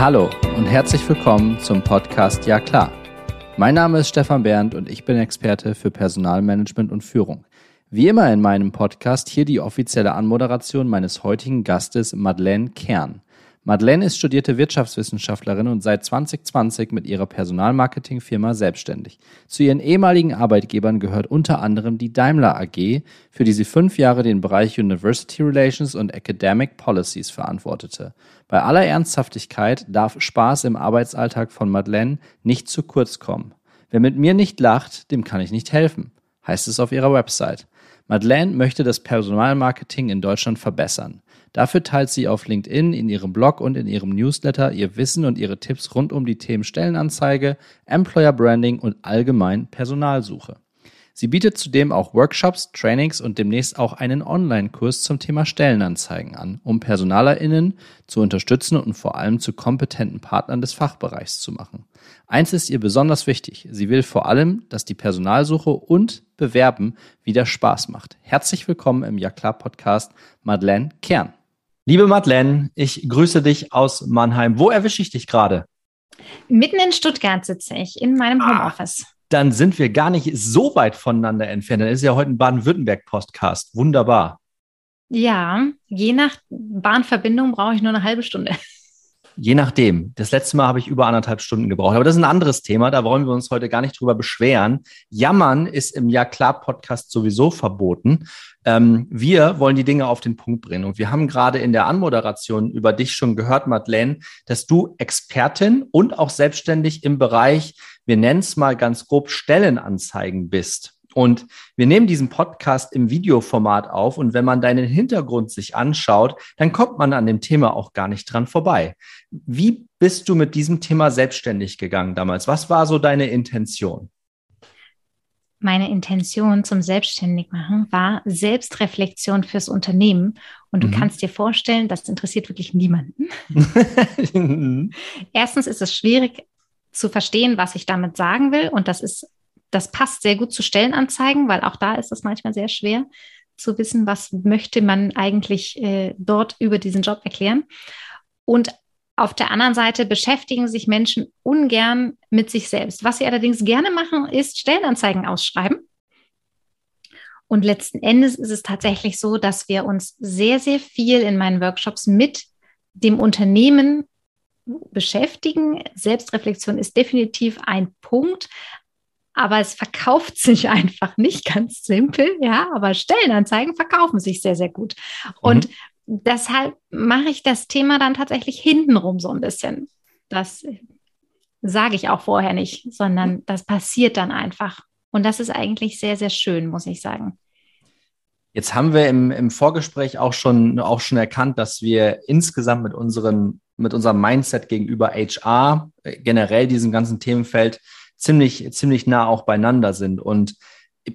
Hallo und herzlich willkommen zum Podcast Ja klar. Mein Name ist Stefan Berndt und ich bin Experte für Personalmanagement und Führung. Wie immer in meinem Podcast hier die offizielle Anmoderation meines heutigen Gastes Madeleine Kern. Madeleine ist studierte Wirtschaftswissenschaftlerin und seit 2020 mit ihrer Personalmarketingfirma selbstständig. Zu ihren ehemaligen Arbeitgebern gehört unter anderem die Daimler AG, für die sie fünf Jahre den Bereich University Relations und Academic Policies verantwortete. Bei aller Ernsthaftigkeit darf Spaß im Arbeitsalltag von Madeleine nicht zu kurz kommen. Wer mit mir nicht lacht, dem kann ich nicht helfen, heißt es auf ihrer Website. Madeleine möchte das Personalmarketing in Deutschland verbessern. Dafür teilt sie auf LinkedIn, in ihrem Blog und in ihrem Newsletter ihr Wissen und ihre Tipps rund um die Themen Stellenanzeige, Employer Branding und allgemein Personalsuche. Sie bietet zudem auch Workshops, Trainings und demnächst auch einen Online-Kurs zum Thema Stellenanzeigen an, um PersonalerInnen zu unterstützen und vor allem zu kompetenten Partnern des Fachbereichs zu machen. Eins ist ihr besonders wichtig. Sie will vor allem, dass die Personalsuche und Bewerben wieder Spaß macht. Herzlich willkommen im Ja klar Podcast, Madeleine Kern. Liebe Madeleine, ich grüße dich aus Mannheim. Wo erwische ich dich gerade? Mitten in Stuttgart sitze ich, in meinem ah. Homeoffice. Ah dann sind wir gar nicht so weit voneinander entfernt. Dann ist ja heute ein Baden-Württemberg-Podcast. Wunderbar. Ja, je nach Bahnverbindung brauche ich nur eine halbe Stunde. Je nachdem. Das letzte Mal habe ich über anderthalb Stunden gebraucht. Aber das ist ein anderes Thema. Da wollen wir uns heute gar nicht drüber beschweren. Jammern ist im Ja klar Podcast sowieso verboten. Ähm, wir wollen die Dinge auf den Punkt bringen. Und wir haben gerade in der Anmoderation über dich schon gehört, Madeleine, dass du Expertin und auch selbstständig im Bereich, wir nennen es mal ganz grob, Stellenanzeigen bist. Und wir nehmen diesen Podcast im Videoformat auf und wenn man deinen Hintergrund sich anschaut, dann kommt man an dem Thema auch gar nicht dran vorbei. Wie bist du mit diesem Thema selbstständig gegangen damals? Was war so deine Intention? Meine Intention zum Selbstständigmachen war Selbstreflexion fürs Unternehmen. Und du mhm. kannst dir vorstellen, das interessiert wirklich niemanden. Erstens ist es schwierig zu verstehen, was ich damit sagen will. Und das ist das passt sehr gut zu Stellenanzeigen, weil auch da ist es manchmal sehr schwer zu wissen, was möchte man eigentlich äh, dort über diesen Job erklären. Und auf der anderen Seite beschäftigen sich Menschen ungern mit sich selbst. Was sie allerdings gerne machen, ist Stellenanzeigen ausschreiben. Und letzten Endes ist es tatsächlich so, dass wir uns sehr, sehr viel in meinen Workshops mit dem Unternehmen beschäftigen. Selbstreflexion ist definitiv ein Punkt, aber es verkauft sich einfach nicht ganz simpel, ja, aber Stellenanzeigen verkaufen sich sehr, sehr gut. Und mhm. deshalb mache ich das Thema dann tatsächlich hintenrum so ein bisschen. Das sage ich auch vorher nicht, sondern das passiert dann einfach. Und das ist eigentlich sehr, sehr schön, muss ich sagen. Jetzt haben wir im, im Vorgespräch auch schon, auch schon erkannt, dass wir insgesamt mit, unseren, mit unserem Mindset gegenüber HR, äh, generell diesem ganzen Themenfeld, ziemlich, ziemlich nah auch beieinander sind. Und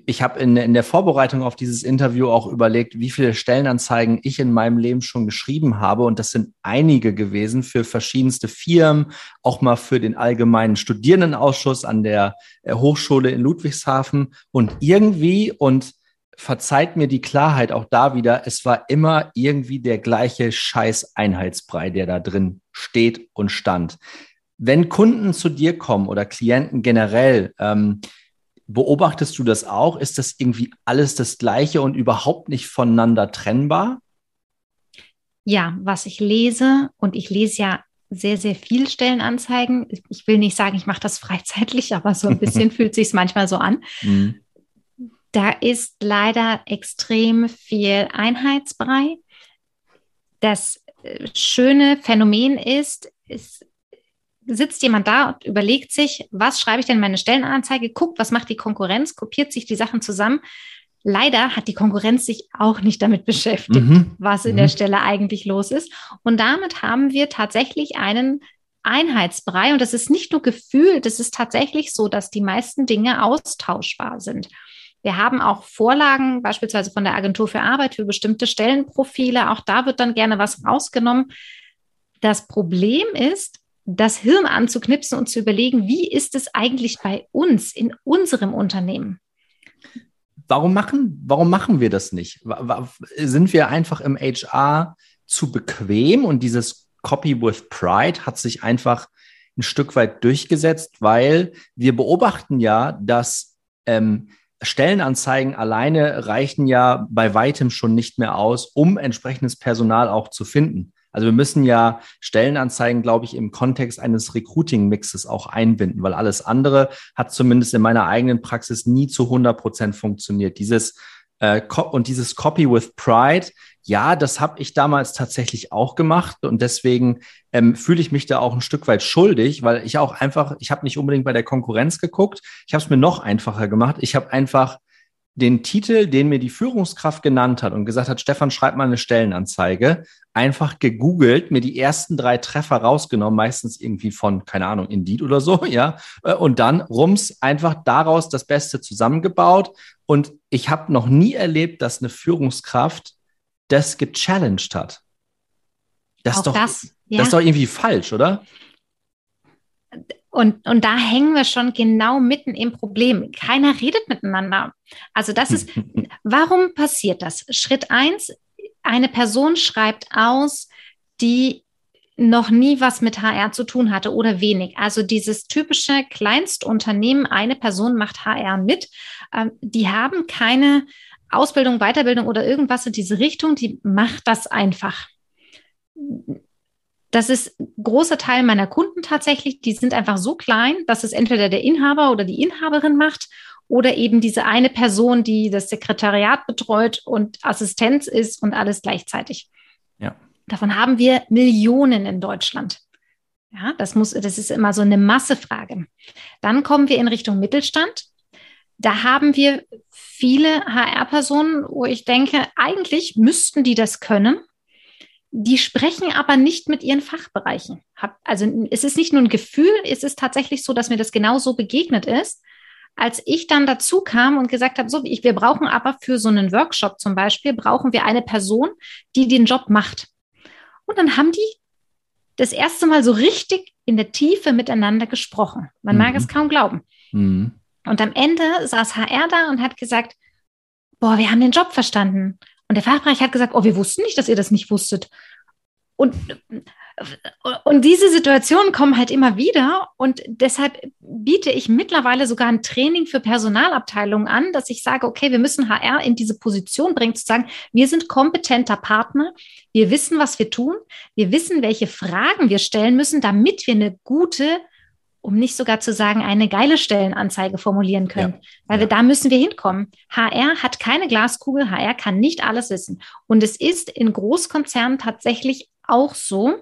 ich habe in, in der Vorbereitung auf dieses Interview auch überlegt, wie viele Stellenanzeigen ich in meinem Leben schon geschrieben habe. Und das sind einige gewesen für verschiedenste Firmen, auch mal für den allgemeinen Studierendenausschuss an der äh, Hochschule in Ludwigshafen. Und irgendwie, und verzeiht mir die Klarheit auch da wieder, es war immer irgendwie der gleiche Scheiß-Einheitsbrei, der da drin steht und stand. Wenn Kunden zu dir kommen oder Klienten generell, ähm, beobachtest du das auch? Ist das irgendwie alles das Gleiche und überhaupt nicht voneinander trennbar? Ja, was ich lese, und ich lese ja sehr, sehr viel Stellenanzeigen. Ich will nicht sagen, ich mache das freizeitlich, aber so ein bisschen fühlt sich manchmal so an. Mhm. Da ist leider extrem viel Einheitsbrei. Das äh, schöne Phänomen ist, ist sitzt jemand da und überlegt sich, was schreibe ich denn in meine Stellenanzeige, guckt, was macht die Konkurrenz, kopiert sich die Sachen zusammen. Leider hat die Konkurrenz sich auch nicht damit beschäftigt, mhm. was in mhm. der Stelle eigentlich los ist. Und damit haben wir tatsächlich einen Einheitsbrei. Und das ist nicht nur Gefühl, das ist tatsächlich so, dass die meisten Dinge austauschbar sind. Wir haben auch Vorlagen, beispielsweise von der Agentur für Arbeit für bestimmte Stellenprofile. Auch da wird dann gerne was rausgenommen. Das Problem ist, das Hirn anzuknipsen und zu überlegen, wie ist es eigentlich bei uns in unserem Unternehmen? Warum machen, warum machen wir das nicht? Sind wir einfach im HR zu bequem und dieses Copy with Pride hat sich einfach ein Stück weit durchgesetzt, weil wir beobachten ja, dass ähm, Stellenanzeigen alleine reichen ja bei weitem schon nicht mehr aus, um entsprechendes Personal auch zu finden. Also wir müssen ja Stellenanzeigen, glaube ich, im Kontext eines Recruiting-Mixes auch einbinden, weil alles andere hat zumindest in meiner eigenen Praxis nie zu 100 Prozent funktioniert. Dieses äh, und dieses Copy with Pride, ja, das habe ich damals tatsächlich auch gemacht und deswegen ähm, fühle ich mich da auch ein Stück weit schuldig, weil ich auch einfach, ich habe nicht unbedingt bei der Konkurrenz geguckt, ich habe es mir noch einfacher gemacht. Ich habe einfach den Titel, den mir die Führungskraft genannt hat und gesagt hat, Stefan, schreib mal eine Stellenanzeige, einfach gegoogelt, mir die ersten drei Treffer rausgenommen, meistens irgendwie von, keine Ahnung, Indeed oder so, ja, äh, und dann rums einfach daraus das Beste zusammengebaut. Und ich habe noch nie erlebt, dass eine Führungskraft das gechallenged hat. Das, ist doch, das, ja. das ist doch irgendwie falsch, oder? Und, und da hängen wir schon genau mitten im Problem. Keiner redet miteinander. Also das ist, warum passiert das? Schritt eins, eine Person schreibt aus, die noch nie was mit HR zu tun hatte oder wenig. Also dieses typische Kleinstunternehmen, eine Person macht HR mit, ähm, die haben keine Ausbildung, Weiterbildung oder irgendwas in diese Richtung, die macht das einfach. Das ist ein großer Teil meiner Kunden tatsächlich. Die sind einfach so klein, dass es entweder der Inhaber oder die Inhaberin macht oder eben diese eine Person, die das Sekretariat betreut und Assistenz ist und alles gleichzeitig. Ja. Davon haben wir Millionen in Deutschland. Ja, das muss, das ist immer so eine Massefrage. Dann kommen wir in Richtung Mittelstand. Da haben wir viele HR-Personen, wo ich denke, eigentlich müssten die das können. Die sprechen aber nicht mit ihren Fachbereichen. Also es ist nicht nur ein Gefühl, es ist tatsächlich so, dass mir das genauso begegnet ist. Als ich dann dazu kam und gesagt habe, so, ich, wir brauchen aber für so einen Workshop zum Beispiel, brauchen wir eine Person, die den Job macht. Und dann haben die das erste Mal so richtig in der Tiefe miteinander gesprochen. Man mhm. mag es kaum glauben. Mhm. Und am Ende saß HR da und hat gesagt, boah, wir haben den Job verstanden. Und der Fachbereich hat gesagt, oh, wir wussten nicht, dass ihr das nicht wusstet. Und, und diese Situationen kommen halt immer wieder. Und deshalb biete ich mittlerweile sogar ein Training für Personalabteilungen an, dass ich sage, okay, wir müssen HR in diese Position bringen, zu sagen, wir sind kompetenter Partner. Wir wissen, was wir tun. Wir wissen, welche Fragen wir stellen müssen, damit wir eine gute um nicht sogar zu sagen, eine geile Stellenanzeige formulieren können. Ja, Weil wir da müssen wir hinkommen. HR hat keine Glaskugel, HR kann nicht alles wissen. Und es ist in Großkonzernen tatsächlich auch so,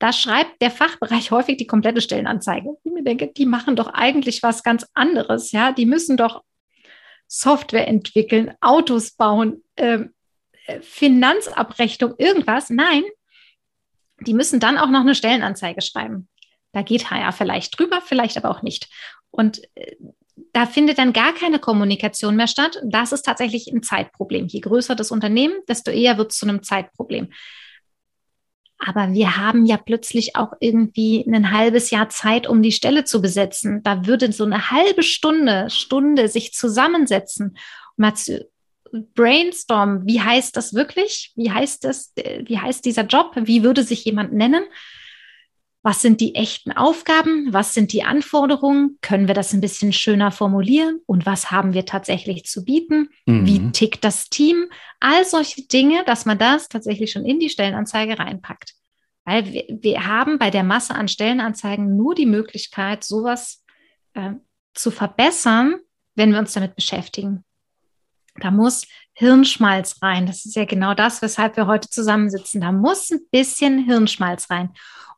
da schreibt der Fachbereich häufig die komplette Stellenanzeige. Ich mir denke, die machen doch eigentlich was ganz anderes. Ja, die müssen doch Software entwickeln, Autos bauen, ähm, äh, Finanzabrechnung, irgendwas. Nein, die müssen dann auch noch eine Stellenanzeige schreiben. Da geht HR vielleicht drüber, vielleicht aber auch nicht. Und äh, da findet dann gar keine Kommunikation mehr statt. Das ist tatsächlich ein Zeitproblem. Je größer das Unternehmen, desto eher wird es zu einem Zeitproblem. Aber wir haben ja plötzlich auch irgendwie ein halbes Jahr Zeit, um die Stelle zu besetzen. Da würde so eine halbe Stunde, Stunde sich zusammensetzen, mal zu brainstormen. Wie heißt das wirklich? Wie heißt das? Äh, wie heißt dieser Job? Wie würde sich jemand nennen? Was sind die echten Aufgaben, was sind die Anforderungen, können wir das ein bisschen schöner formulieren und was haben wir tatsächlich zu bieten, mhm. wie tickt das Team, all solche Dinge, dass man das tatsächlich schon in die Stellenanzeige reinpackt. Weil wir, wir haben bei der Masse an Stellenanzeigen nur die Möglichkeit, sowas äh, zu verbessern, wenn wir uns damit beschäftigen. Da muss Hirnschmalz rein. Das ist ja genau das, weshalb wir heute zusammensitzen. Da muss ein bisschen Hirnschmalz rein.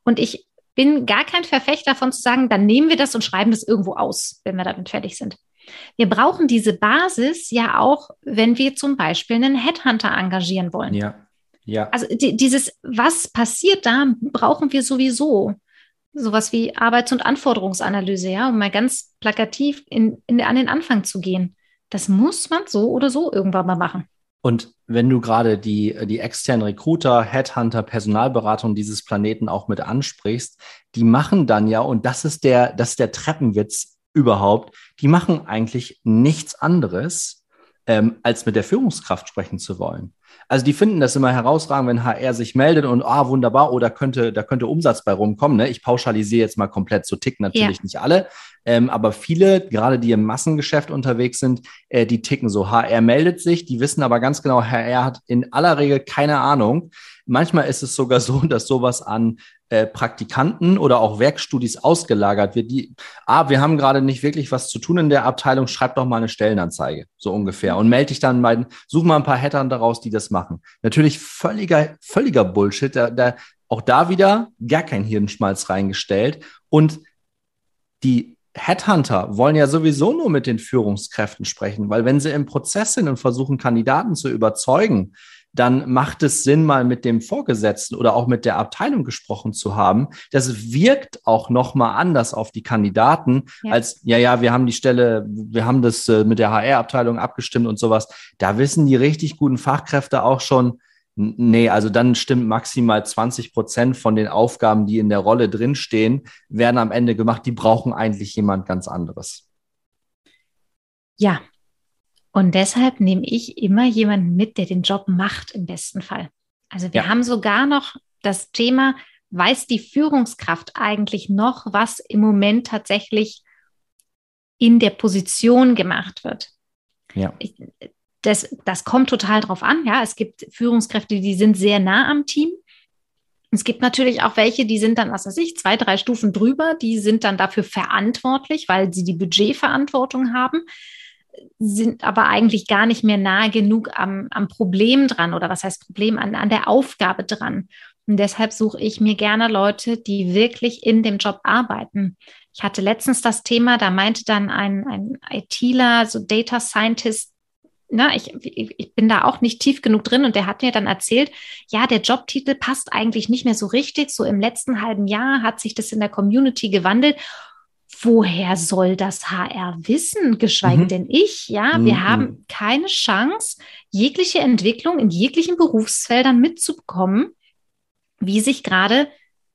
Und ich bin gar kein Verfechter davon zu sagen, dann nehmen wir das und schreiben das irgendwo aus, wenn wir damit fertig sind. Wir brauchen diese Basis ja auch, wenn wir zum Beispiel einen Headhunter engagieren wollen. Ja. Ja. Also die, dieses, was passiert da, brauchen wir sowieso. Sowas wie Arbeits- und Anforderungsanalyse, ja, um mal ganz plakativ in, in, an den Anfang zu gehen. Das muss man so oder so irgendwann mal machen. Und wenn du gerade die, die externen Recruiter, Headhunter, Personalberatung dieses Planeten auch mit ansprichst, die machen dann ja, und das ist der, das ist der Treppenwitz überhaupt, die machen eigentlich nichts anderes, ähm, als mit der Führungskraft sprechen zu wollen. Also die finden das immer herausragend, wenn HR sich meldet und ah, wunderbar, oder oh, könnte, da könnte Umsatz bei rumkommen. Ne? Ich pauschalisiere jetzt mal komplett, so ticken natürlich ja. nicht alle. Ähm, aber viele, gerade die im Massengeschäft unterwegs sind, äh, die ticken so. HR meldet sich, die wissen aber ganz genau, HR hat in aller Regel keine Ahnung. Manchmal ist es sogar so, dass sowas an äh, Praktikanten oder auch Werkstudis ausgelagert wird, die, ah, wir haben gerade nicht wirklich was zu tun in der Abteilung, schreib doch mal eine Stellenanzeige, so ungefähr. Und melde dich dann mal, such mal ein paar Hattern daraus, die das machen. Natürlich völliger, völliger Bullshit. Da, da, auch da wieder gar kein Hirnschmalz reingestellt. Und die Headhunter wollen ja sowieso nur mit den Führungskräften sprechen, weil wenn sie im Prozess sind und versuchen, Kandidaten zu überzeugen, dann macht es Sinn, mal mit dem Vorgesetzten oder auch mit der Abteilung gesprochen zu haben. Das wirkt auch nochmal anders auf die Kandidaten ja. als, ja, ja, wir haben die Stelle, wir haben das äh, mit der HR-Abteilung abgestimmt und sowas. Da wissen die richtig guten Fachkräfte auch schon, Nee, also dann stimmt maximal 20 Prozent von den Aufgaben, die in der Rolle drinstehen, werden am Ende gemacht. Die brauchen eigentlich jemand ganz anderes. Ja, und deshalb nehme ich immer jemanden mit, der den Job macht im besten Fall. Also wir ja. haben sogar noch das Thema, weiß die Führungskraft eigentlich noch, was im Moment tatsächlich in der Position gemacht wird? Ja. Ich, das, das kommt total drauf an. Ja, es gibt Führungskräfte, die sind sehr nah am Team. Es gibt natürlich auch welche, die sind dann, was weiß ich, zwei, drei Stufen drüber, die sind dann dafür verantwortlich, weil sie die Budgetverantwortung haben sind aber eigentlich gar nicht mehr nahe genug am, am Problem dran oder was heißt Problem, an, an der Aufgabe dran. Und deshalb suche ich mir gerne Leute, die wirklich in dem Job arbeiten. Ich hatte letztens das Thema, da meinte dann ein, ein ITler, so Data Scientist, na, ne, ich, ich bin da auch nicht tief genug drin und der hat mir dann erzählt, ja, der Jobtitel passt eigentlich nicht mehr so richtig. So im letzten halben Jahr hat sich das in der Community gewandelt woher soll das HR wissen, geschweige mhm. denn ich? Ja, mhm. wir haben keine Chance, jegliche Entwicklung in jeglichen Berufsfeldern mitzubekommen, wie sich gerade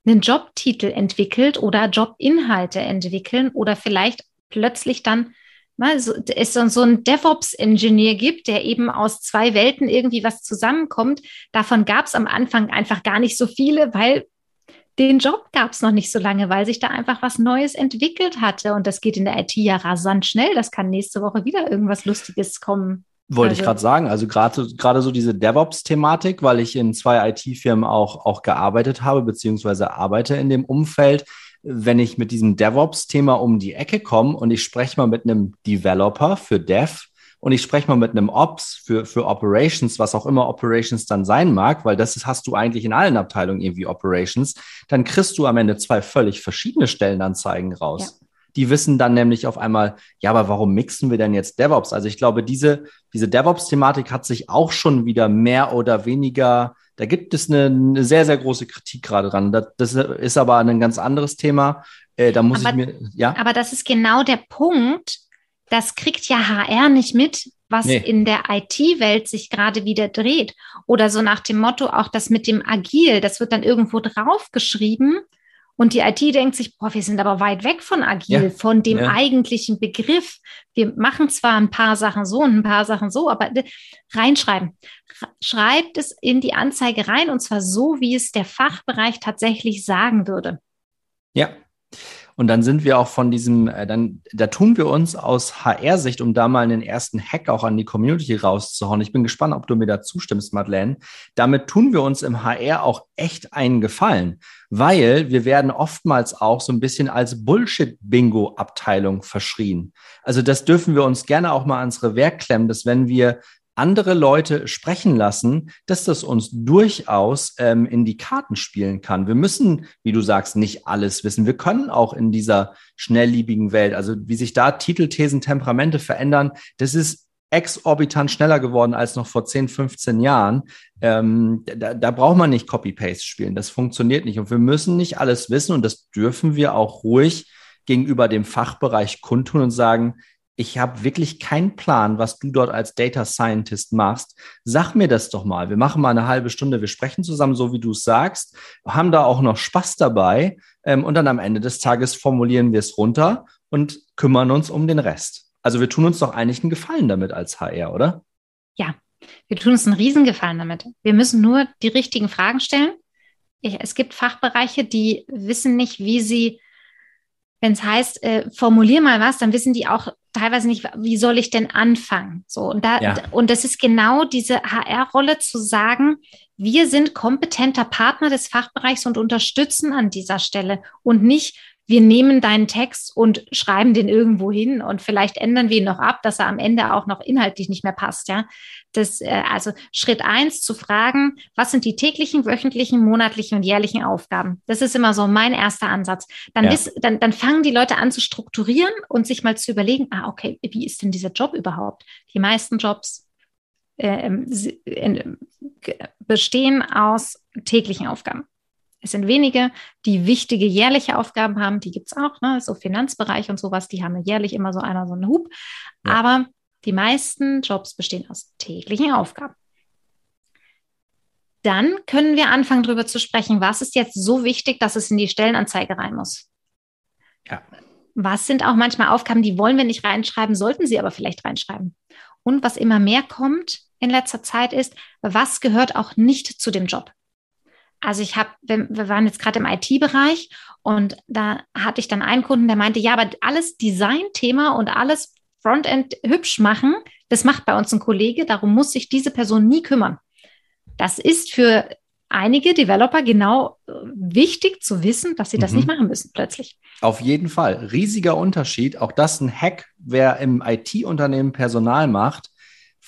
ein Jobtitel entwickelt oder Jobinhalte entwickeln oder vielleicht plötzlich dann mal so, es so ein DevOps-Ingenieur gibt, der eben aus zwei Welten irgendwie was zusammenkommt. Davon gab es am Anfang einfach gar nicht so viele, weil den Job gab es noch nicht so lange, weil sich da einfach was Neues entwickelt hatte. Und das geht in der IT ja rasant schnell. Das kann nächste Woche wieder irgendwas Lustiges kommen. Wollte also. ich gerade sagen, also gerade gerade so diese DevOps-Thematik, weil ich in zwei IT-Firmen auch, auch gearbeitet habe, beziehungsweise arbeite in dem Umfeld. Wenn ich mit diesem DevOps-Thema um die Ecke komme und ich spreche mal mit einem Developer für Dev, und ich spreche mal mit einem Ops für, für Operations, was auch immer Operations dann sein mag, weil das hast du eigentlich in allen Abteilungen irgendwie Operations, dann kriegst du am Ende zwei völlig verschiedene Stellenanzeigen raus. Ja. Die wissen dann nämlich auf einmal, ja, aber warum mixen wir denn jetzt DevOps? Also ich glaube, diese, diese DevOps-Thematik hat sich auch schon wieder mehr oder weniger, da gibt es eine, eine sehr, sehr große Kritik gerade dran. Das, das, ist aber ein ganz anderes Thema. Äh, da muss aber, ich mir, ja. Aber das ist genau der Punkt, das kriegt ja HR nicht mit, was nee. in der IT-Welt sich gerade wieder dreht. Oder so nach dem Motto, auch das mit dem Agil, das wird dann irgendwo draufgeschrieben. Und die IT denkt sich, boah, wir sind aber weit weg von agil, ja, von dem ja. eigentlichen Begriff. Wir machen zwar ein paar Sachen so und ein paar Sachen so, aber reinschreiben. Schreibt es in die Anzeige rein und zwar so, wie es der Fachbereich tatsächlich sagen würde. Ja. Und dann sind wir auch von diesem, äh, dann, da tun wir uns aus HR-Sicht, um da mal einen ersten Hack auch an die Community rauszuhauen. Ich bin gespannt, ob du mir da zustimmst, Madeleine. Damit tun wir uns im HR auch echt einen Gefallen, weil wir werden oftmals auch so ein bisschen als Bullshit-Bingo-Abteilung verschrien. Also das dürfen wir uns gerne auch mal ans Reverk klemmen, dass wenn wir andere Leute sprechen lassen, dass das uns durchaus ähm, in die Karten spielen kann. Wir müssen, wie du sagst, nicht alles wissen. Wir können auch in dieser schnellliebigen Welt, also wie sich da Titel, Thesen, Temperamente verändern, das ist exorbitant schneller geworden als noch vor 10, 15 Jahren. Ähm, da, da braucht man nicht Copy-Paste spielen. Das funktioniert nicht. Und wir müssen nicht alles wissen und das dürfen wir auch ruhig gegenüber dem Fachbereich kundtun und sagen, ich habe wirklich keinen Plan, was du dort als Data Scientist machst. Sag mir das doch mal. Wir machen mal eine halbe Stunde, wir sprechen zusammen, so wie du es sagst, haben da auch noch Spaß dabei ähm, und dann am Ende des Tages formulieren wir es runter und kümmern uns um den Rest. Also wir tun uns doch eigentlich einen Gefallen damit als HR, oder? Ja, wir tun uns einen Riesengefallen damit. Wir müssen nur die richtigen Fragen stellen. Ich, es gibt Fachbereiche, die wissen nicht, wie sie, wenn es heißt, äh, formulier mal was, dann wissen die auch teilweise nicht, wie soll ich denn anfangen? So, und da, ja. und das ist genau diese HR-Rolle zu sagen, wir sind kompetenter Partner des Fachbereichs und unterstützen an dieser Stelle und nicht, wir nehmen deinen Text und schreiben den irgendwo hin und vielleicht ändern wir ihn noch ab, dass er am Ende auch noch inhaltlich nicht mehr passt. Ja, das, äh, also Schritt eins zu fragen, was sind die täglichen, wöchentlichen, monatlichen und jährlichen Aufgaben? Das ist immer so mein erster Ansatz. Dann, ja. ist, dann, dann fangen die Leute an zu strukturieren und sich mal zu überlegen, ah, okay, wie ist denn dieser Job überhaupt? Die meisten Jobs äh, bestehen aus täglichen Aufgaben. Es sind wenige, die wichtige jährliche Aufgaben haben, die gibt es auch, ne? so Finanzbereich und sowas, die haben ja jährlich immer so einer so einen Hub. Ja. Aber die meisten Jobs bestehen aus täglichen Aufgaben. Dann können wir anfangen, darüber zu sprechen, was ist jetzt so wichtig, dass es in die Stellenanzeige rein muss. Ja. Was sind auch manchmal Aufgaben, die wollen wir nicht reinschreiben, sollten sie aber vielleicht reinschreiben. Und was immer mehr kommt in letzter Zeit ist, was gehört auch nicht zu dem Job. Also ich habe, wir waren jetzt gerade im IT-Bereich und da hatte ich dann einen Kunden, der meinte, ja, aber alles Design-Thema und alles Frontend hübsch machen, das macht bei uns ein Kollege, darum muss sich diese Person nie kümmern. Das ist für einige Developer genau äh, wichtig zu wissen, dass sie das mhm. nicht machen müssen plötzlich. Auf jeden Fall. Riesiger Unterschied. Auch das ein Hack, wer im IT-Unternehmen Personal macht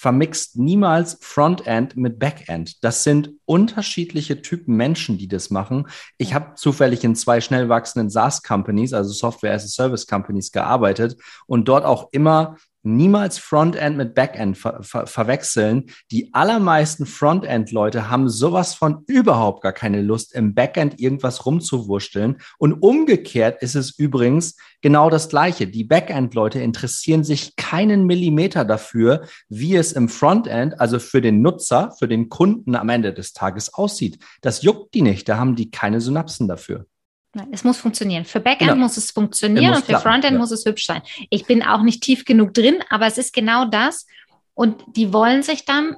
vermixt niemals Frontend mit Backend. Das sind unterschiedliche Typen Menschen, die das machen. Ich habe zufällig in zwei schnell wachsenden SaaS-Companies, also Software as a Service Companies, gearbeitet und dort auch immer niemals Frontend mit Backend ver ver verwechseln. Die allermeisten Frontend-Leute haben sowas von überhaupt gar keine Lust, im Backend irgendwas rumzuwurschteln. Und umgekehrt ist es übrigens genau das Gleiche. Die Backend-Leute interessieren sich keinen Millimeter dafür, wie es im Frontend, also für den Nutzer, für den Kunden am Ende des Tages aussieht. Das juckt die nicht. Da haben die keine Synapsen dafür. Nein, es muss funktionieren. Für Backend genau. muss es funktionieren muss und für klappen, Frontend ja. muss es hübsch sein. Ich bin auch nicht tief genug drin, aber es ist genau das. Und die wollen sich dann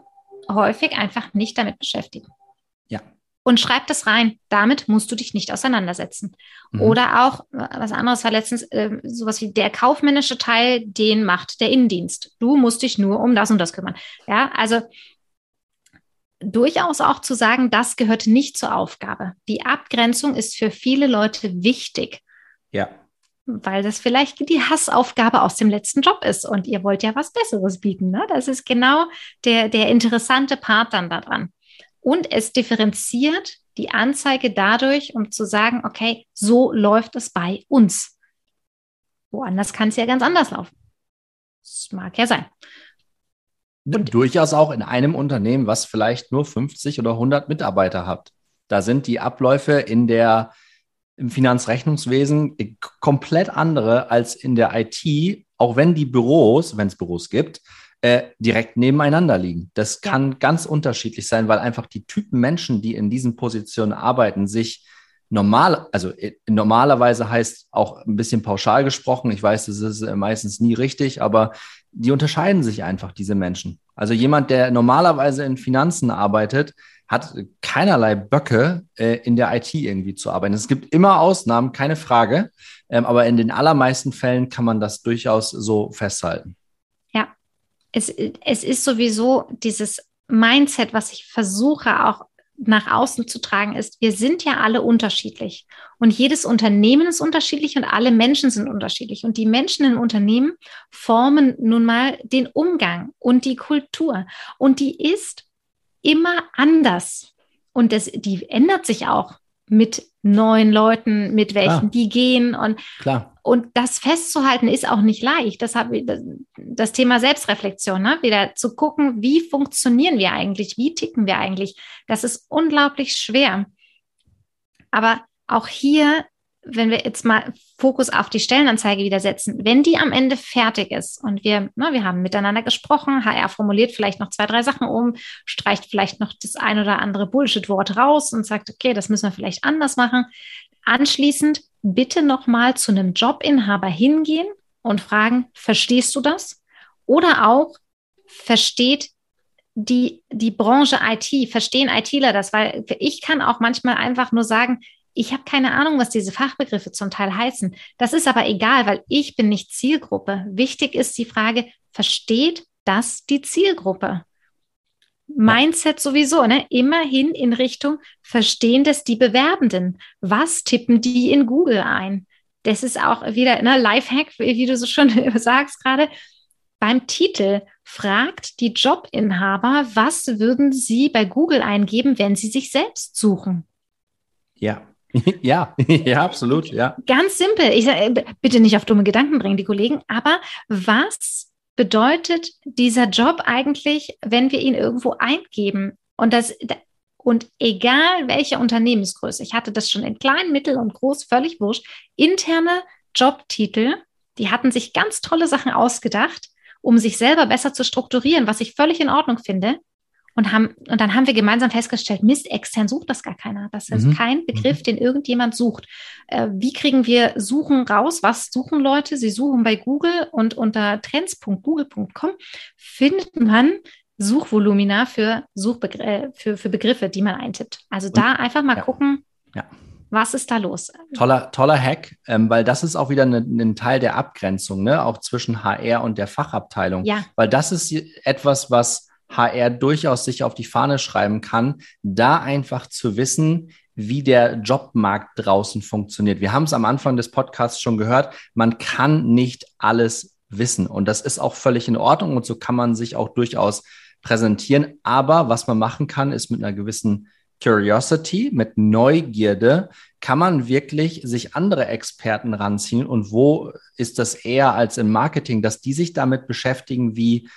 häufig einfach nicht damit beschäftigen. Ja. Und schreib das rein. Damit musst du dich nicht auseinandersetzen. Mhm. Oder auch, was anderes war letztens, äh, sowas wie der kaufmännische Teil, den macht der Innendienst. Du musst dich nur um das und das kümmern. Ja, also durchaus auch zu sagen, das gehört nicht zur Aufgabe. Die Abgrenzung ist für viele Leute wichtig. Ja. Weil das vielleicht die Hassaufgabe aus dem letzten Job ist und ihr wollt ja was Besseres bieten. Ne? Das ist genau der, der interessante Part dann daran. Und es differenziert die Anzeige dadurch, um zu sagen, okay, so läuft es bei uns. Woanders kann es ja ganz anders laufen. Das mag ja sein. Und durchaus auch in einem Unternehmen, was vielleicht nur 50 oder 100 Mitarbeiter hat. Da sind die Abläufe in der, im Finanzrechnungswesen komplett andere als in der IT, auch wenn die Büros, wenn es Büros gibt, äh, direkt nebeneinander liegen. Das kann ganz unterschiedlich sein, weil einfach die Typen Menschen, die in diesen Positionen arbeiten, sich normal, also äh, normalerweise heißt auch ein bisschen pauschal gesprochen, ich weiß, das ist äh, meistens nie richtig, aber die unterscheiden sich einfach, diese Menschen. Also jemand, der normalerweise in Finanzen arbeitet, hat keinerlei Böcke, äh, in der IT irgendwie zu arbeiten. Es gibt immer Ausnahmen, keine Frage, ähm, aber in den allermeisten Fällen kann man das durchaus so festhalten. Ja, es, es ist sowieso dieses Mindset, was ich versuche auch nach außen zu tragen ist, wir sind ja alle unterschiedlich. Und jedes Unternehmen ist unterschiedlich und alle Menschen sind unterschiedlich. Und die Menschen in Unternehmen formen nun mal den Umgang und die Kultur. Und die ist immer anders. Und das, die ändert sich auch mit neuen Leuten, mit welchen ah, die gehen. Und, klar. und das festzuhalten ist auch nicht leicht. Das, das Thema Selbstreflexion, ne? wieder zu gucken, wie funktionieren wir eigentlich, wie ticken wir eigentlich. Das ist unglaublich schwer. Aber auch hier wenn wir jetzt mal Fokus auf die Stellenanzeige wieder setzen, wenn die am Ende fertig ist und wir, na, wir haben miteinander gesprochen, HR formuliert vielleicht noch zwei, drei Sachen um, streicht vielleicht noch das ein oder andere Bullshit-Wort raus und sagt, okay, das müssen wir vielleicht anders machen. Anschließend bitte nochmal zu einem Jobinhaber hingehen und fragen, verstehst du das? Oder auch, versteht die, die Branche IT, verstehen ITler das? Weil ich kann auch manchmal einfach nur sagen, ich habe keine Ahnung, was diese Fachbegriffe zum Teil heißen. Das ist aber egal, weil ich bin nicht Zielgruppe. Wichtig ist die Frage, versteht das die Zielgruppe? Mindset sowieso, ne? Immerhin in Richtung verstehen das die Bewerbenden. Was tippen die in Google ein? Das ist auch wieder ne, Lifehack, wie du so schon sagst gerade. Beim Titel fragt die Jobinhaber, was würden sie bei Google eingeben, wenn sie sich selbst suchen? Ja, ja, ja, absolut, ja. Ganz simpel. Ich sage, bitte nicht auf dumme Gedanken bringen, die Kollegen, aber was bedeutet dieser Job eigentlich, wenn wir ihn irgendwo eingeben? Und das, und egal welche Unternehmensgröße, ich hatte das schon in klein, mittel und groß, völlig wurscht, interne Jobtitel, die hatten sich ganz tolle Sachen ausgedacht, um sich selber besser zu strukturieren, was ich völlig in Ordnung finde und haben, und dann haben wir gemeinsam festgestellt, Mist, extern sucht das gar keiner. Das ist mhm. kein Begriff, mhm. den irgendjemand sucht. Äh, wie kriegen wir Suchen raus? Was suchen Leute? Sie suchen bei Google und unter trends.google.com findet man Suchvolumina für, Suchbegr äh, für, für Begriffe, die man eintippt. Also und, da einfach mal ja. gucken, ja. was ist da los? Toller, toller Hack, ähm, weil das ist auch wieder ein ne, ne Teil der Abgrenzung, ne? auch zwischen HR und der Fachabteilung. Ja. Weil das ist etwas, was HR durchaus sich auf die Fahne schreiben kann, da einfach zu wissen, wie der Jobmarkt draußen funktioniert. Wir haben es am Anfang des Podcasts schon gehört, man kann nicht alles wissen und das ist auch völlig in Ordnung und so kann man sich auch durchaus präsentieren. Aber was man machen kann, ist mit einer gewissen Curiosity, mit Neugierde, kann man wirklich sich andere Experten ranziehen und wo ist das eher als im Marketing, dass die sich damit beschäftigen, wie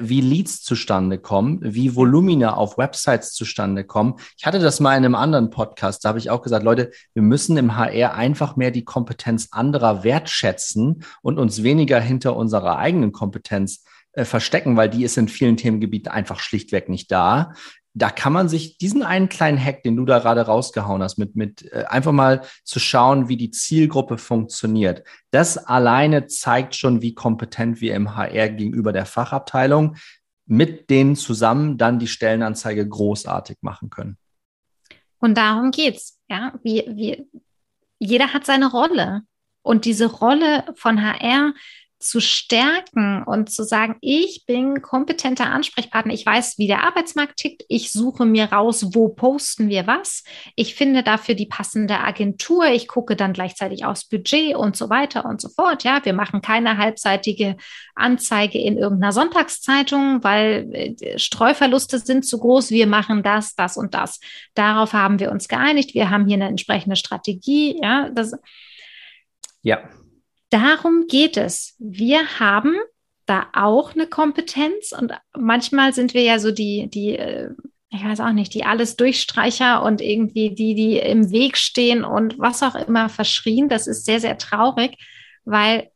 wie Leads zustande kommen, wie Volumina auf Websites zustande kommen. Ich hatte das mal in einem anderen Podcast, da habe ich auch gesagt, Leute, wir müssen im HR einfach mehr die Kompetenz anderer wertschätzen und uns weniger hinter unserer eigenen Kompetenz äh, verstecken, weil die ist in vielen Themengebieten einfach schlichtweg nicht da da kann man sich diesen einen kleinen Hack, den du da gerade rausgehauen hast, mit, mit äh, einfach mal zu schauen, wie die Zielgruppe funktioniert. Das alleine zeigt schon, wie kompetent wir im HR gegenüber der Fachabteilung mit denen zusammen dann die Stellenanzeige großartig machen können. Und darum geht's. Ja, wir, wir, jeder hat seine Rolle. Und diese Rolle von HR zu stärken und zu sagen, ich bin kompetenter Ansprechpartner, ich weiß, wie der Arbeitsmarkt tickt, ich suche mir raus, wo posten wir was, ich finde dafür die passende Agentur, ich gucke dann gleichzeitig aufs Budget und so weiter und so fort. Ja, wir machen keine halbseitige Anzeige in irgendeiner Sonntagszeitung, weil äh, Streuverluste sind zu groß. Wir machen das, das und das. Darauf haben wir uns geeinigt. Wir haben hier eine entsprechende Strategie. Ja, das. Ja darum geht es. Wir haben da auch eine Kompetenz und manchmal sind wir ja so die, die, äh, ich weiß auch nicht, die alles Durchstreicher und irgendwie die, die im Weg stehen und was auch immer verschrien. Das ist sehr, sehr traurig, weil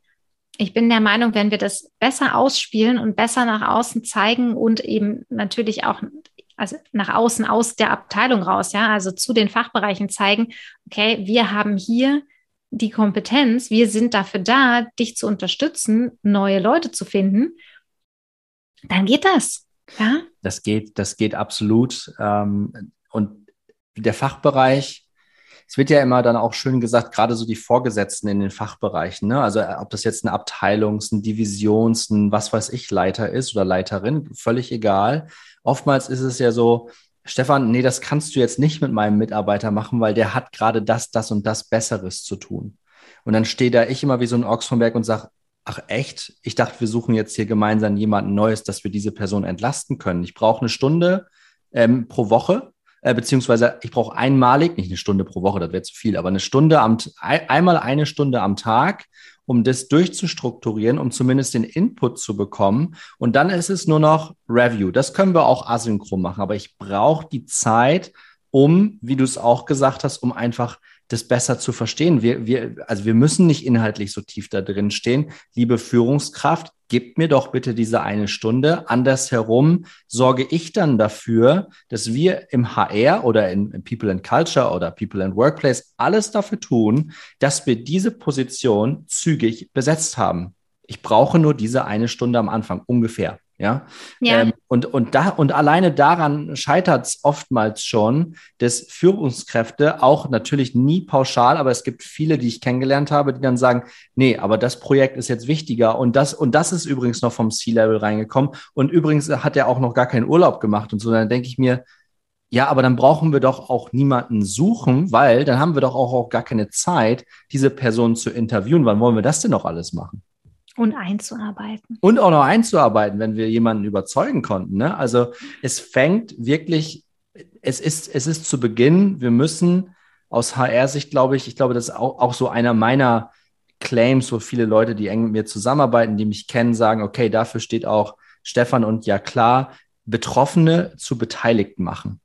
ich bin der Meinung, wenn wir das besser ausspielen und besser nach außen zeigen und eben natürlich auch also nach außen aus der Abteilung raus, ja, also zu den Fachbereichen zeigen, okay, wir haben hier die Kompetenz, wir sind dafür da, dich zu unterstützen, neue Leute zu finden, dann geht das. Ja? Das geht, das geht absolut. Ähm, und der Fachbereich, es wird ja immer dann auch schön gesagt, gerade so die Vorgesetzten in den Fachbereichen, ne? also äh, ob das jetzt eine Abteilungs-, ein Divisions-, ein was weiß ich Leiter ist oder Leiterin, völlig egal. Oftmals ist es ja so, Stefan, nee, das kannst du jetzt nicht mit meinem Mitarbeiter machen, weil der hat gerade das, das und das Besseres zu tun. Und dann stehe da ich immer wie so ein Ochs vom Berg und sage, ach echt? Ich dachte, wir suchen jetzt hier gemeinsam jemanden Neues, dass wir diese Person entlasten können. Ich brauche eine Stunde ähm, pro Woche, äh, beziehungsweise ich brauche einmalig, nicht eine Stunde pro Woche, das wäre zu viel, aber eine Stunde am, einmal eine Stunde am Tag um das durchzustrukturieren, um zumindest den Input zu bekommen. Und dann ist es nur noch Review. Das können wir auch asynchron machen, aber ich brauche die Zeit, um, wie du es auch gesagt hast, um einfach das besser zu verstehen. Wir, wir, also wir müssen nicht inhaltlich so tief da drin stehen. Liebe Führungskraft, gib mir doch bitte diese eine Stunde. Andersherum sorge ich dann dafür, dass wir im HR oder in People and Culture oder People and Workplace alles dafür tun, dass wir diese Position zügig besetzt haben. Ich brauche nur diese eine Stunde am Anfang, ungefähr. Ja. ja. Ähm, und, und, da, und alleine daran scheitert es oftmals schon, dass Führungskräfte auch natürlich nie pauschal, aber es gibt viele, die ich kennengelernt habe, die dann sagen, nee, aber das Projekt ist jetzt wichtiger und das, und das ist übrigens noch vom C-Level reingekommen und übrigens hat er auch noch gar keinen Urlaub gemacht und so. Dann denke ich mir, ja, aber dann brauchen wir doch auch niemanden suchen, weil dann haben wir doch auch, auch gar keine Zeit, diese Person zu interviewen. Wann wollen wir das denn noch alles machen? Und einzuarbeiten. Und auch noch einzuarbeiten, wenn wir jemanden überzeugen konnten. Ne? Also es fängt wirklich, es ist, es ist zu Beginn, wir müssen aus HR-Sicht, glaube ich, ich glaube, das ist auch, auch so einer meiner Claims, wo viele Leute, die eng mit mir zusammenarbeiten, die mich kennen, sagen, okay, dafür steht auch Stefan und ja klar, Betroffene zu Beteiligten machen.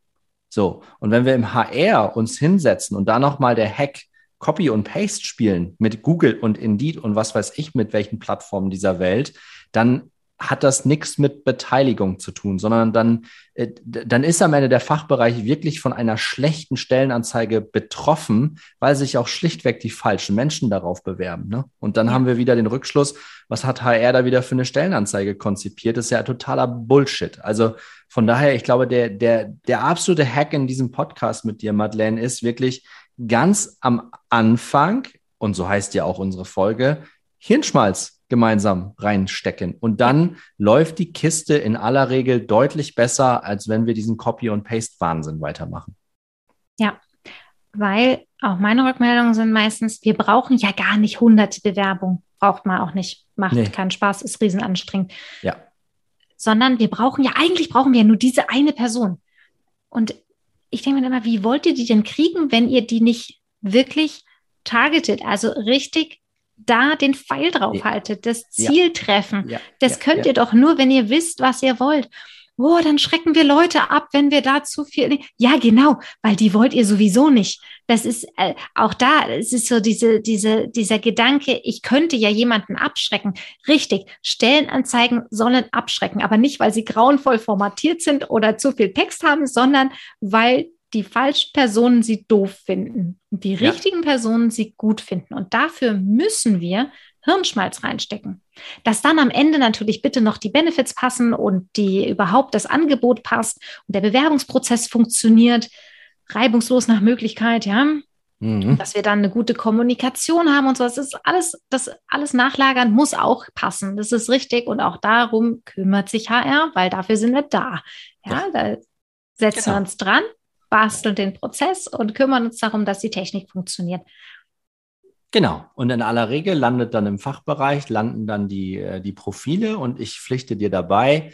So, und wenn wir im HR uns hinsetzen und da nochmal der Hack Copy und Paste spielen mit Google und Indeed und was weiß ich mit welchen Plattformen dieser Welt, dann hat das nichts mit Beteiligung zu tun, sondern dann, äh, dann ist am Ende der Fachbereich wirklich von einer schlechten Stellenanzeige betroffen, weil sich auch schlichtweg die falschen Menschen darauf bewerben. Ne? Und dann ja. haben wir wieder den Rückschluss, was hat HR da wieder für eine Stellenanzeige konzipiert? Das ist ja totaler Bullshit. Also von daher, ich glaube, der, der, der absolute Hack in diesem Podcast mit dir, Madeleine, ist wirklich ganz am Anfang, und so heißt ja auch unsere Folge, Hirnschmalz gemeinsam reinstecken. Und dann läuft die Kiste in aller Regel deutlich besser, als wenn wir diesen Copy- und Paste-Wahnsinn weitermachen. Ja, weil auch meine Rückmeldungen sind meistens, wir brauchen ja gar nicht hunderte Bewerbungen. Braucht man auch nicht. Macht nee. keinen Spaß, ist riesenanstrengend. Ja. Sondern wir brauchen ja, eigentlich brauchen wir nur diese eine Person. Und ich denke mir immer, wie wollt ihr die denn kriegen, wenn ihr die nicht wirklich targetet, also richtig da den Pfeil drauf ja. haltet, das Ziel ja. treffen. Ja. Das könnt ihr doch nur, wenn ihr wisst, was ihr wollt. Oh, dann schrecken wir Leute ab, wenn wir da zu viel. Ja, genau, weil die wollt ihr sowieso nicht. Das ist äh, auch da, es ist so diese, diese, dieser Gedanke, ich könnte ja jemanden abschrecken. Richtig, Stellenanzeigen sollen abschrecken, aber nicht, weil sie grauenvoll formatiert sind oder zu viel Text haben, sondern weil die falschen Personen sie doof finden und die richtigen ja. Personen sie gut finden. Und dafür müssen wir Hirnschmalz reinstecken. Dass dann am Ende natürlich bitte noch die Benefits passen und die überhaupt das Angebot passt und der Bewerbungsprozess funktioniert, reibungslos nach Möglichkeit, ja. Mhm. Dass wir dann eine gute Kommunikation haben und so. Das ist alles, das alles nachlagern muss auch passen. Das ist richtig. Und auch darum kümmert sich HR, weil dafür sind wir da. Ja, ja. da setzen genau. wir uns dran, basteln den Prozess und kümmern uns darum, dass die Technik funktioniert. Genau. Und in aller Regel landet dann im Fachbereich, landen dann die, äh, die Profile und ich pflichte dir dabei.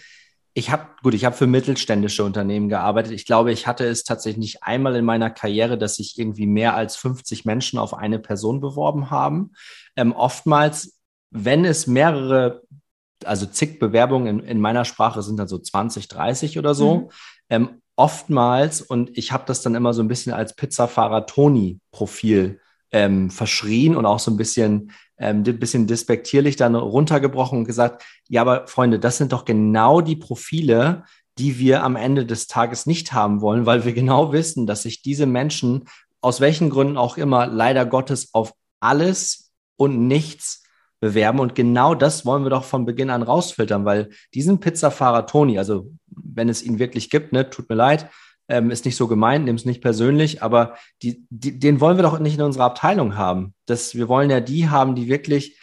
Ich habe, gut, ich habe für mittelständische Unternehmen gearbeitet. Ich glaube, ich hatte es tatsächlich nicht einmal in meiner Karriere, dass sich irgendwie mehr als 50 Menschen auf eine Person beworben haben. Ähm, oftmals, wenn es mehrere, also zig Bewerbungen in, in meiner Sprache sind dann so 20, 30 oder so. Mhm. Ähm, oftmals, und ich habe das dann immer so ein bisschen als Pizzafahrer Toni-Profil ähm, verschrien und auch so ein bisschen, ähm, bisschen despektierlich dann runtergebrochen und gesagt, ja, aber Freunde, das sind doch genau die Profile, die wir am Ende des Tages nicht haben wollen, weil wir genau wissen, dass sich diese Menschen aus welchen Gründen auch immer leider Gottes auf alles und nichts bewerben. Und genau das wollen wir doch von Beginn an rausfiltern, weil diesen Pizzafahrer Toni, also wenn es ihn wirklich gibt, ne, tut mir leid, ähm, ist nicht so gemeint, nimm es nicht persönlich, aber die, die, den wollen wir doch nicht in unserer Abteilung haben. Das, wir wollen ja die haben, die wirklich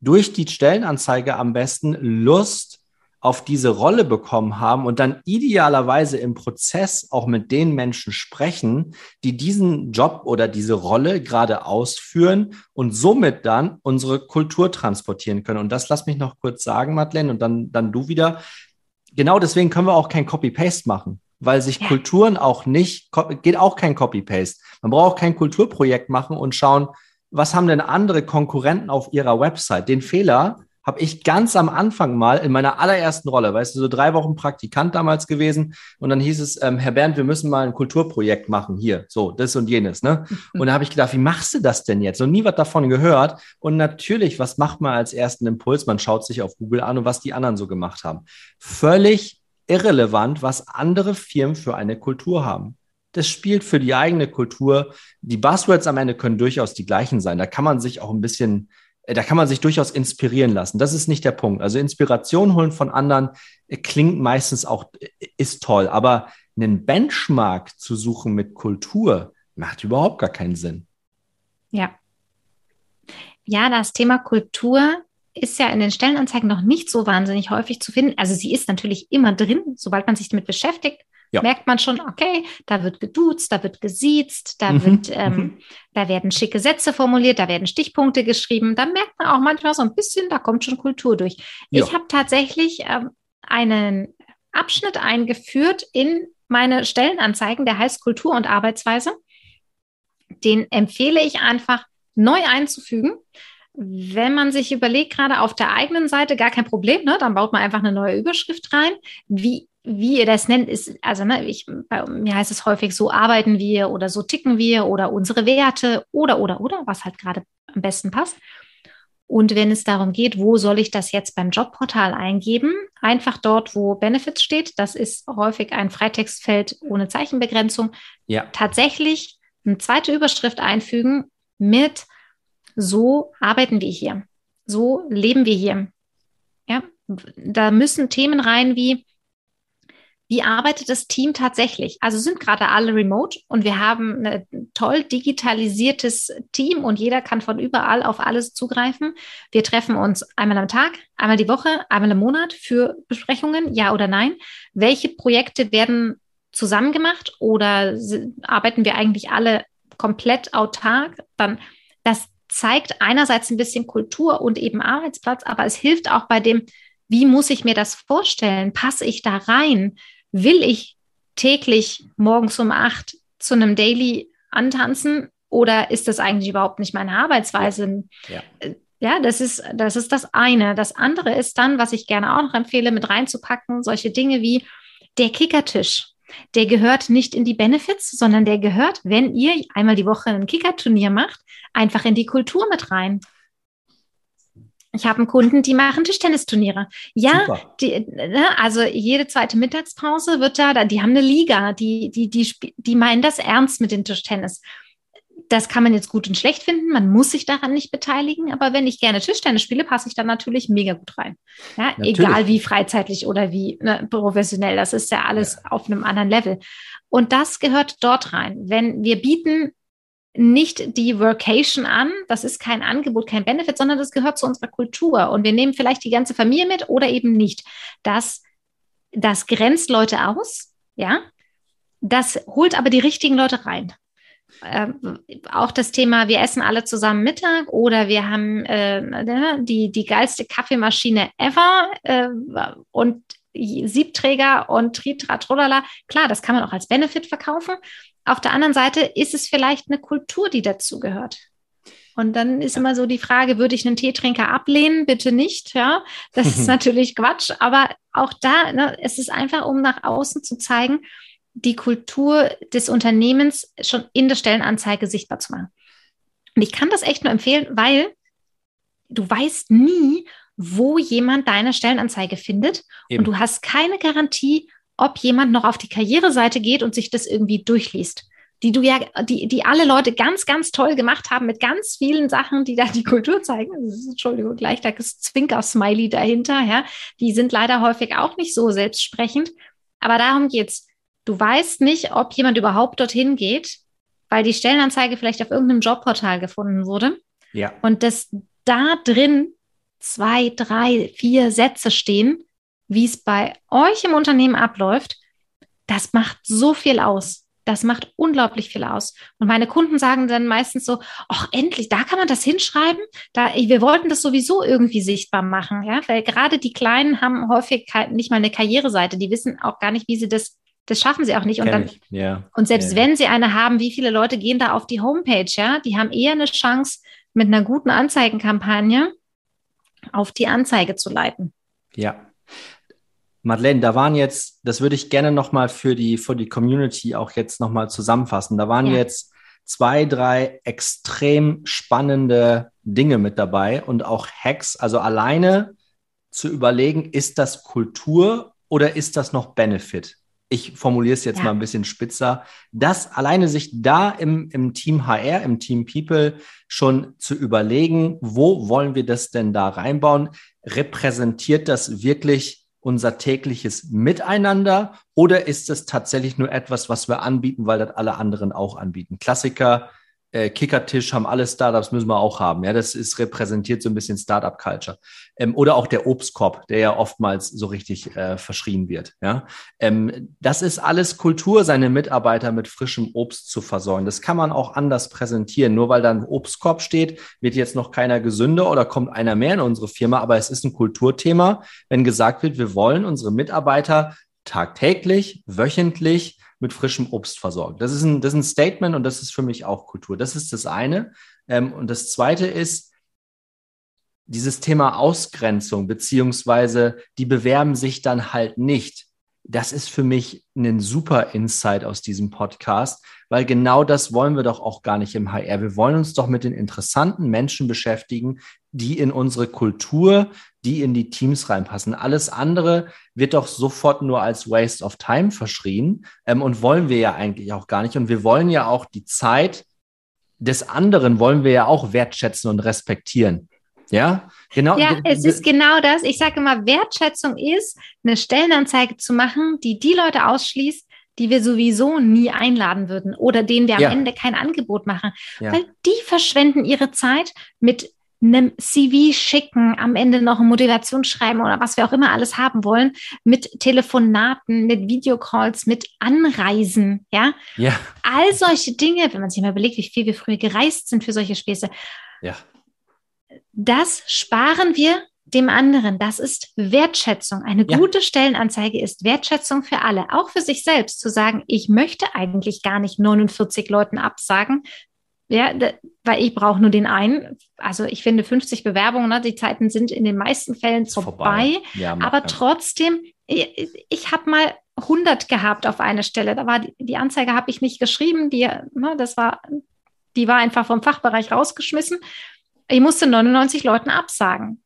durch die Stellenanzeige am besten Lust auf diese Rolle bekommen haben und dann idealerweise im Prozess auch mit den Menschen sprechen, die diesen Job oder diese Rolle gerade ausführen und somit dann unsere Kultur transportieren können. Und das lass mich noch kurz sagen, Madeleine, und dann, dann du wieder genau deswegen können wir auch kein Copy-Paste machen, weil sich ja. Kulturen auch nicht, geht auch kein Copy-Paste. Man braucht kein Kulturprojekt machen und schauen, was haben denn andere Konkurrenten auf ihrer Website? Den Fehler habe ich ganz am Anfang mal in meiner allerersten Rolle, weißt du, so drei Wochen Praktikant damals gewesen und dann hieß es, ähm, Herr Bernd, wir müssen mal ein Kulturprojekt machen hier, so das und jenes, ne? Und da habe ich gedacht, wie machst du das denn jetzt? Und nie was davon gehört. Und natürlich, was macht man als ersten Impuls? Man schaut sich auf Google an und was die anderen so gemacht haben. Völlig irrelevant, was andere Firmen für eine Kultur haben. Das spielt für die eigene Kultur. Die Buzzwords am Ende können durchaus die gleichen sein. Da kann man sich auch ein bisschen da kann man sich durchaus inspirieren lassen. Das ist nicht der Punkt. Also Inspiration holen von anderen äh, klingt meistens auch, äh, ist toll, aber einen Benchmark zu suchen mit Kultur macht überhaupt gar keinen Sinn. Ja. Ja, das Thema Kultur ist ja in den Stellenanzeigen noch nicht so wahnsinnig häufig zu finden. Also sie ist natürlich immer drin, sobald man sich damit beschäftigt, ja. merkt man schon, okay, da wird geduzt, da wird gesiezt, da mhm. wird, ähm, mhm. da werden schicke Sätze formuliert, da werden Stichpunkte geschrieben. Da merkt man auch manchmal so ein bisschen, da kommt schon Kultur durch. Ja. Ich habe tatsächlich ähm, einen Abschnitt eingeführt in meine Stellenanzeigen, der heißt Kultur und Arbeitsweise. Den empfehle ich einfach neu einzufügen. Wenn man sich überlegt, gerade auf der eigenen Seite, gar kein Problem, ne? dann baut man einfach eine neue Überschrift rein. Wie, wie ihr das nennt, ist, also ne, ich, bei mir heißt es häufig, so arbeiten wir oder so ticken wir oder unsere Werte oder, oder, oder, was halt gerade am besten passt. Und wenn es darum geht, wo soll ich das jetzt beim Jobportal eingeben? Einfach dort, wo Benefits steht. Das ist häufig ein Freitextfeld ohne Zeichenbegrenzung. Ja. Tatsächlich eine zweite Überschrift einfügen mit so arbeiten wir hier. So leben wir hier. Ja, da müssen Themen rein wie, wie arbeitet das Team tatsächlich? Also sind gerade alle remote und wir haben ein toll digitalisiertes Team und jeder kann von überall auf alles zugreifen. Wir treffen uns einmal am Tag, einmal die Woche, einmal im Monat für Besprechungen, ja oder nein. Welche Projekte werden zusammen gemacht oder arbeiten wir eigentlich alle komplett autark? Dann das zeigt einerseits ein bisschen Kultur und eben Arbeitsplatz, aber es hilft auch bei dem, wie muss ich mir das vorstellen? Passe ich da rein? Will ich täglich morgens um acht zu einem Daily antanzen oder ist das eigentlich überhaupt nicht meine Arbeitsweise? Ja. ja. das ist, das ist das eine. Das andere ist dann, was ich gerne auch noch empfehle, mit reinzupacken, solche Dinge wie der Kickertisch. Der gehört nicht in die Benefits, sondern der gehört, wenn ihr einmal die Woche ein Kickerturnier macht, einfach in die Kultur mit rein. Ich habe einen Kunden, die machen Tischtennisturniere. Ja, die, ne, also jede zweite Mittagspause wird da, die haben eine Liga, die, die, die, die meinen das ernst mit dem Tischtennis das kann man jetzt gut und schlecht finden. Man muss sich daran nicht beteiligen. Aber wenn ich gerne Tischtennis spiele, passe ich dann natürlich mega gut rein. Ja, egal wie freizeitlich oder wie ne, professionell. Das ist ja alles ja. auf einem anderen Level. Und das gehört dort rein. Wenn wir bieten nicht die Workation an, das ist kein Angebot, kein Benefit, sondern das gehört zu unserer Kultur. Und wir nehmen vielleicht die ganze Familie mit oder eben nicht. Das, das grenzt Leute aus, ja. Das holt aber die richtigen Leute rein äh, auch das Thema, wir essen alle zusammen Mittag oder wir haben äh, ne, die, die geilste Kaffeemaschine ever äh, und Siebträger und Tritratrolala. Klar, das kann man auch als Benefit verkaufen. Auf der anderen Seite ist es vielleicht eine Kultur, die dazugehört. Und dann ist immer so die Frage, würde ich einen Teetrinker ablehnen? Bitte nicht, ja. Das ist natürlich Quatsch, aber auch da, ne, es ist einfach, um nach außen zu zeigen, die Kultur des Unternehmens schon in der Stellenanzeige sichtbar zu machen. Und ich kann das echt nur empfehlen, weil du weißt nie, wo jemand deine Stellenanzeige findet Eben. und du hast keine Garantie, ob jemand noch auf die Karriereseite geht und sich das irgendwie durchliest. Die du ja, die, die alle Leute ganz, ganz toll gemacht haben mit ganz vielen Sachen, die da die Kultur zeigen. Ist, Entschuldigung, gleich da ist Zwinker-Smiley dahinter, ja. Die sind leider häufig auch nicht so selbstsprechend. Aber darum geht's. Du weißt nicht, ob jemand überhaupt dorthin geht, weil die Stellenanzeige vielleicht auf irgendeinem Jobportal gefunden wurde. Ja. Und dass da drin zwei, drei, vier Sätze stehen, wie es bei euch im Unternehmen abläuft, das macht so viel aus. Das macht unglaublich viel aus. Und meine Kunden sagen dann meistens so, ach, endlich, da kann man das hinschreiben. Da, wir wollten das sowieso irgendwie sichtbar machen, ja, weil gerade die Kleinen haben häufig nicht mal eine Karriereseite. Die wissen auch gar nicht, wie sie das das schaffen sie auch nicht. Und, dann, ja. und selbst ja. wenn sie eine haben, wie viele Leute gehen da auf die Homepage? Ja, die haben eher eine Chance, mit einer guten Anzeigenkampagne auf die Anzeige zu leiten. Ja. Madeleine, da waren jetzt, das würde ich gerne nochmal für die, für die Community auch jetzt nochmal zusammenfassen. Da waren ja. jetzt zwei, drei extrem spannende Dinge mit dabei und auch Hacks. Also alleine zu überlegen, ist das Kultur oder ist das noch Benefit? ich formuliere es jetzt ja. mal ein bisschen spitzer, dass alleine sich da im, im Team HR, im Team People schon zu überlegen, wo wollen wir das denn da reinbauen? Repräsentiert das wirklich unser tägliches Miteinander oder ist es tatsächlich nur etwas, was wir anbieten, weil das alle anderen auch anbieten? Klassiker, äh, Kickertisch haben alle Startups, müssen wir auch haben. Ja, das ist repräsentiert so ein bisschen Startup-Culture. Ähm, oder auch der Obstkorb, der ja oftmals so richtig äh, verschrien wird. Ja, ähm, das ist alles Kultur, seine Mitarbeiter mit frischem Obst zu versorgen. Das kann man auch anders präsentieren. Nur weil da ein Obstkorb steht, wird jetzt noch keiner gesünder oder kommt einer mehr in unsere Firma. Aber es ist ein Kulturthema, wenn gesagt wird, wir wollen unsere Mitarbeiter tagtäglich, wöchentlich mit frischem Obst versorgt. Das ist ein, das ist ein Statement und das ist für mich auch Kultur. Das ist das eine. Ähm, und das zweite ist, dieses Thema Ausgrenzung, beziehungsweise die bewerben sich dann halt nicht. Das ist für mich ein super Insight aus diesem Podcast, weil genau das wollen wir doch auch gar nicht im HR. Wir wollen uns doch mit den interessanten Menschen beschäftigen, die in unsere Kultur, die in die Teams reinpassen. Alles andere wird doch sofort nur als Waste of Time verschrien ähm, und wollen wir ja eigentlich auch gar nicht. Und wir wollen ja auch die Zeit des anderen wollen wir ja auch wertschätzen und respektieren. Ja, genau. Ja, es ist genau das. Ich sage immer, Wertschätzung ist, eine Stellenanzeige zu machen, die die Leute ausschließt, die wir sowieso nie einladen würden oder denen wir am ja. Ende kein Angebot machen. Ja. Weil die verschwenden ihre Zeit mit einem CV schicken, am Ende noch eine Motivation schreiben oder was wir auch immer alles haben wollen, mit Telefonaten, mit Videocalls, mit Anreisen, ja? Ja. All solche Dinge, wenn man sich mal überlegt, wie viel wir früher gereist sind für solche Späße. Ja. Das sparen wir dem anderen. Das ist Wertschätzung. Eine ja. gute Stellenanzeige ist Wertschätzung für alle, auch für sich selbst, zu sagen, ich möchte eigentlich gar nicht 49 Leuten absagen, ja, weil ich brauche nur den einen. Also ich finde 50 Bewerbungen, ne, die Zeiten sind in den meisten Fällen vorbei. vorbei. Ja, aber ja. trotzdem, ich, ich habe mal 100 gehabt auf einer Stelle. Da war die, die Anzeige habe ich nicht geschrieben. Die, ne, das war, die war einfach vom Fachbereich rausgeschmissen. Ich musste 99 Leuten absagen.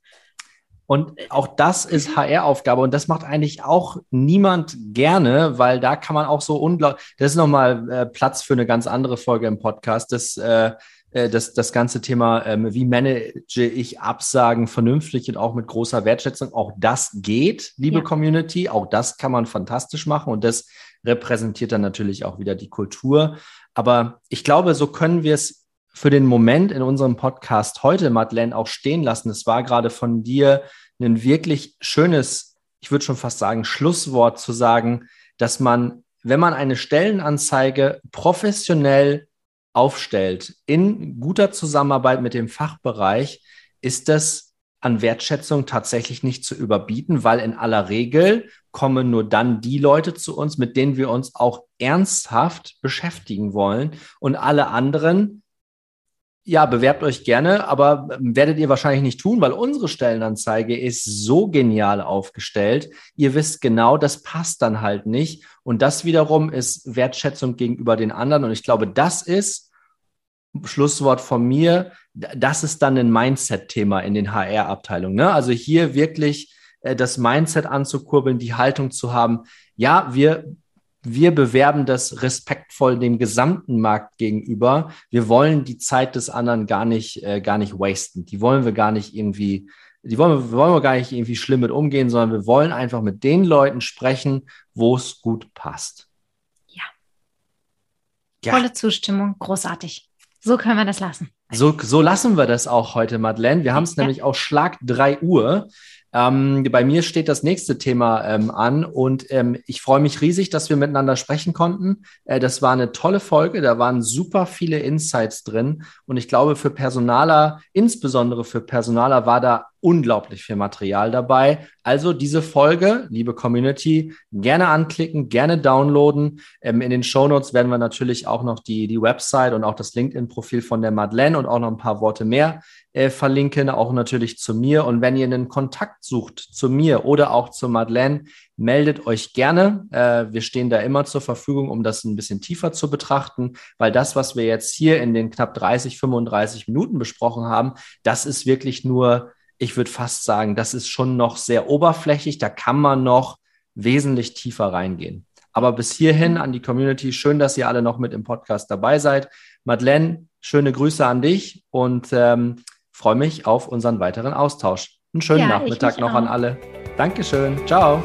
Und auch das ist HR-Aufgabe und das macht eigentlich auch niemand gerne, weil da kann man auch so unglaublich, das ist nochmal äh, Platz für eine ganz andere Folge im Podcast, das, äh, äh, das, das ganze Thema, ähm, wie manage ich Absagen vernünftig und auch mit großer Wertschätzung. Auch das geht, liebe ja. Community, auch das kann man fantastisch machen und das repräsentiert dann natürlich auch wieder die Kultur. Aber ich glaube, so können wir es für den Moment in unserem Podcast heute, Madeleine, auch stehen lassen. Es war gerade von dir ein wirklich schönes, ich würde schon fast sagen, Schlusswort zu sagen, dass man, wenn man eine Stellenanzeige professionell aufstellt, in guter Zusammenarbeit mit dem Fachbereich, ist das an Wertschätzung tatsächlich nicht zu überbieten, weil in aller Regel kommen nur dann die Leute zu uns, mit denen wir uns auch ernsthaft beschäftigen wollen und alle anderen ja, bewerbt euch gerne, aber ähm, werdet ihr wahrscheinlich nicht tun, weil unsere Stellenanzeige ist so genial aufgestellt. Ihr wisst genau, das passt dann halt nicht. Und das wiederum ist Wertschätzung gegenüber den anderen. Und ich glaube, das ist, Schlusswort von mir, das ist dann ein Mindset-Thema in den HR-Abteilungen. Ne? Also hier wirklich äh, das Mindset anzukurbeln, die Haltung zu haben. Ja, wir wir bewerben das respektvoll dem gesamten Markt gegenüber. Wir wollen die Zeit des anderen gar nicht, äh, gar nicht wasten. Die wollen wir gar nicht irgendwie, die wollen wir, wollen wir gar nicht irgendwie schlimm mit umgehen, sondern wir wollen einfach mit den Leuten sprechen, wo es gut passt. Ja. ja. Volle Zustimmung, großartig. So können wir das lassen. So, so lassen wir das auch heute, Madeleine. Wir haben es ja. nämlich auch Schlag 3 Uhr. Ähm, bei mir steht das nächste Thema ähm, an und ähm, ich freue mich riesig, dass wir miteinander sprechen konnten. Äh, das war eine tolle Folge, da waren super viele Insights drin und ich glaube, für Personaler, insbesondere für Personaler, war da unglaublich viel Material dabei. Also diese Folge, liebe Community, gerne anklicken, gerne downloaden. Ähm, in den Show Notes werden wir natürlich auch noch die, die Website und auch das LinkedIn-Profil von der Madeleine und auch noch ein paar Worte mehr äh, verlinken, auch natürlich zu mir. Und wenn ihr einen Kontakt sucht zu mir oder auch zu Madeleine, meldet euch gerne. Äh, wir stehen da immer zur Verfügung, um das ein bisschen tiefer zu betrachten, weil das, was wir jetzt hier in den knapp 30, 35 Minuten besprochen haben, das ist wirklich nur ich würde fast sagen, das ist schon noch sehr oberflächlich. Da kann man noch wesentlich tiefer reingehen. Aber bis hierhin an die Community, schön, dass ihr alle noch mit im Podcast dabei seid. Madeleine, schöne Grüße an dich und ähm, freue mich auf unseren weiteren Austausch. Einen schönen ja, Nachmittag noch auch. an alle. Dankeschön. Ciao.